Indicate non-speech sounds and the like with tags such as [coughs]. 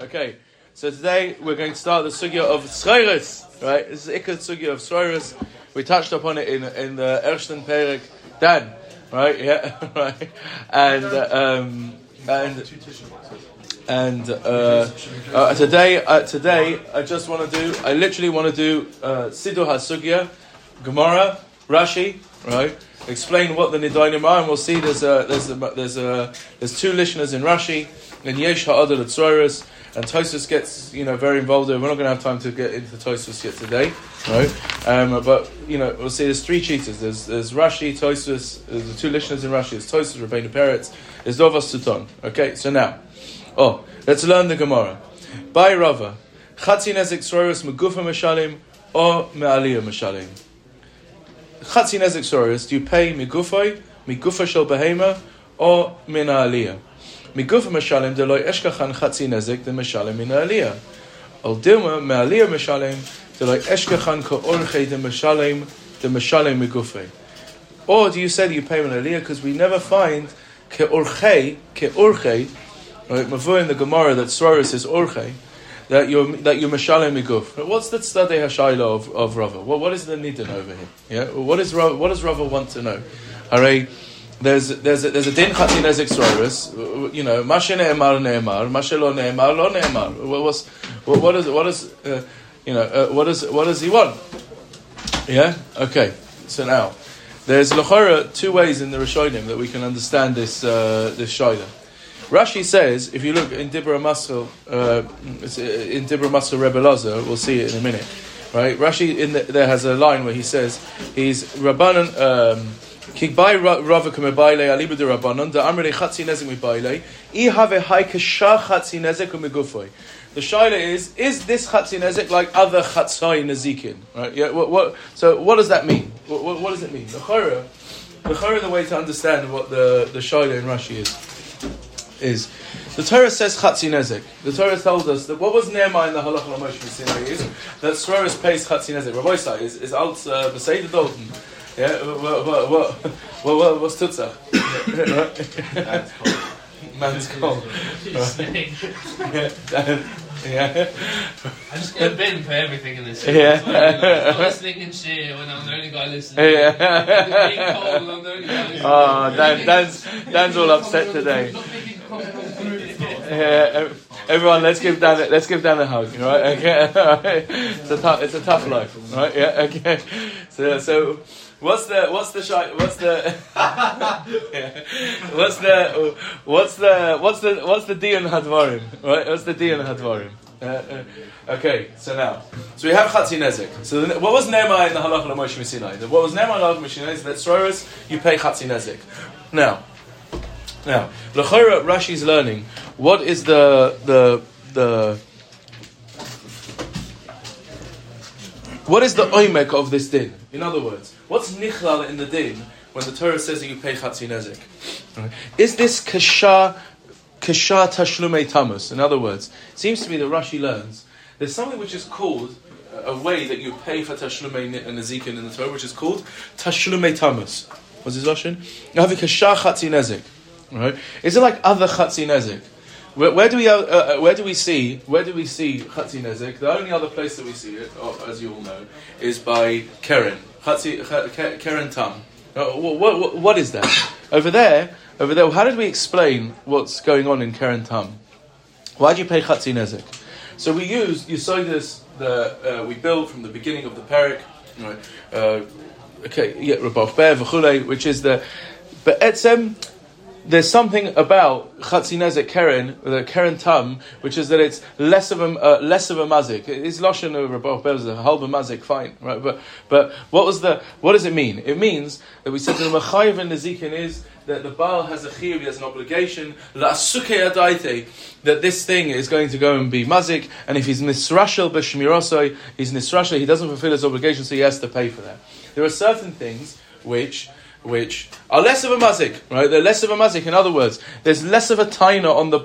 Okay, so today we're going to start the sugya of Schreiris, right? This is Ikat sugya of Schreiris. We touched upon it in in the Ersten Perek Dan, right? Yeah, [laughs] right. And um, and and uh, uh, today uh, today I just want to do. I literally want to do uh, HaSugya, Gemara, Rashi, right? Explain what the Nidanim are, and we'll see. There's a there's a there's a there's two listeners in Rashi and Yesh Ha'adar Tzoros, and Tosfos gets you know very involved. We're not going to have time to get into Tosfos yet today, right? Um, but you know we'll see. There's three cheaters. There's there's Rashi, Tosfos. There's the two listeners in Rashi. There's Tosfos, Rabbeinu Peretz. There's Dovas Suton. Okay, so now, oh, let's learn the Gemara. By Rava, Chatzin Ezek Tzoros Megufa Meshalim or Me'aliyah Meshalim. Chatzin Nezek Soros, do you pay Migufay, Migufa Shel Behema, or Mina Aliyah? Migufa Meshalim, Deloy Eshkachan chatzin Nezek, the Meshalim Mina Aliyah. Al Dilma, Me'aliyah Meshalim, Deloy Eshkachan Ko Orche, the Meshalim, the Meshalim Migufay. Or do you say that you pay Mina Aliyah? Because we never find Ke Orche, Ke Orche, right? Mavu in the Gemara that Soros is Orche that you're, that you're mashalem miguf. What's the study hashayla of, of Rava? What, what is the nidin over here? Yeah, what, is Rava, what does Rava want to know? Hooray, there's there's a, there's a din chatin ezek. You know, mashe ne'emar ne'emar, mashe lo ne'emar lo ne'emar. What was what, is what is uh, you know uh, what is what does he want? Yeah. Okay. So now there's lachora two ways in the Rishonim that we can understand this uh, this shaila. Rashi says, if you look in Dibra Masel, uh, in Dibra Masel Rebbe Lazar, we'll see it in a minute, right? Rashi in the, there has a line where he says he's Rabbanan. Um, Kigbai Rava Kumebaile Alibu de Rabbanon, the Amre Chatzi Nezek Mibaile, I have a high Kasha Chatzi Nezek. The shaila is: Is this chatzin nezek like other chatzai nezikin? Right? Yeah. What, what, so, what does that mean? What, what, what does it mean? The chora, the chora, the way to understand what the the shaila in Rashi is, is the Torah says chatzin nezek. The Torah tells us that what was Nehemiah in the halacha Moshe Sinai is that Sroris pays chatzin nezek. Rabbi Sai is is alt uh, the Dalton. Yeah, what, what, what, what, what, what's Tutsa? [coughs] Man's cold. yeah, [laughs] yeah. I just get a bin for everything in this. [laughs] Yeah. I'm listening in shit when I'm the only guy listening. Yeah. Cold, I'm the only guy [laughs] listening. Oh, Dan, Dan's, Dan's all upset today. Yeah, everyone, let's give Dan, let's give Dan a hug, right? Okay, [laughs] it's a tough, it's a tough life, right? Yeah, okay. So, so What's the what's the shot? [laughs] What's the what's the what's the what's the what's the dion hadvarim? Right? What's the dion hadvarim? Uh, uh, okay, so now, so we have Chatzi Nezek. So the, what was Nema in the Halach of Moshe Sinai? What was Nema in the Halach of Sinai is that you pay Chatzi Nezek. Now, now, L'chora Rashi's learning, what is the, the, the, what is the oimek of this din? In other words, what's nichlal in the din when the Torah says that you pay chatzi nezek? Is this kasha kasha tashlume tamus? In other words, it seems to me that Rashi learns there's something which is called uh, a way that you pay for tashlume nezikin in the Torah, which is called tashlume tamus. What's his Russian? You have a kasha chatzi nezek. Right? Is it like other chatzi nezek? Where, where, do we uh, uh, where do we see where do we see Chatzi Nezek? The only other place that we see it, oh, as you all know, is by Keren Chatzi Keren Tam. Uh, what, what, what is that? over there, over there. How did we explain what's going on in Keren Tam? Why do you pay Chatzi Nezek? So we use you saw this the uh, we build from the beginning of the parak. Right? Uh, okay, yeah, which is the but etzem there's something about Chatzinezek Keren, the Keren Tam, which is that it's less of a uh, less of a mazik. It's lashon of Rabbi a halba mazik, fine, right? But but what was the what does it mean? It means that we said that the mechayiv and nezikin is that the Baal has a chiyuv, he has an obligation, that this thing is going to go and be mazik, and if he's nisrashel b'shmirosoi, he's nisrashel, he doesn't fulfill his obligation, so he has to pay for that. There are certain things which which are less of a mazik, right? They're less of a mazik. In other words, there's less of a taina on the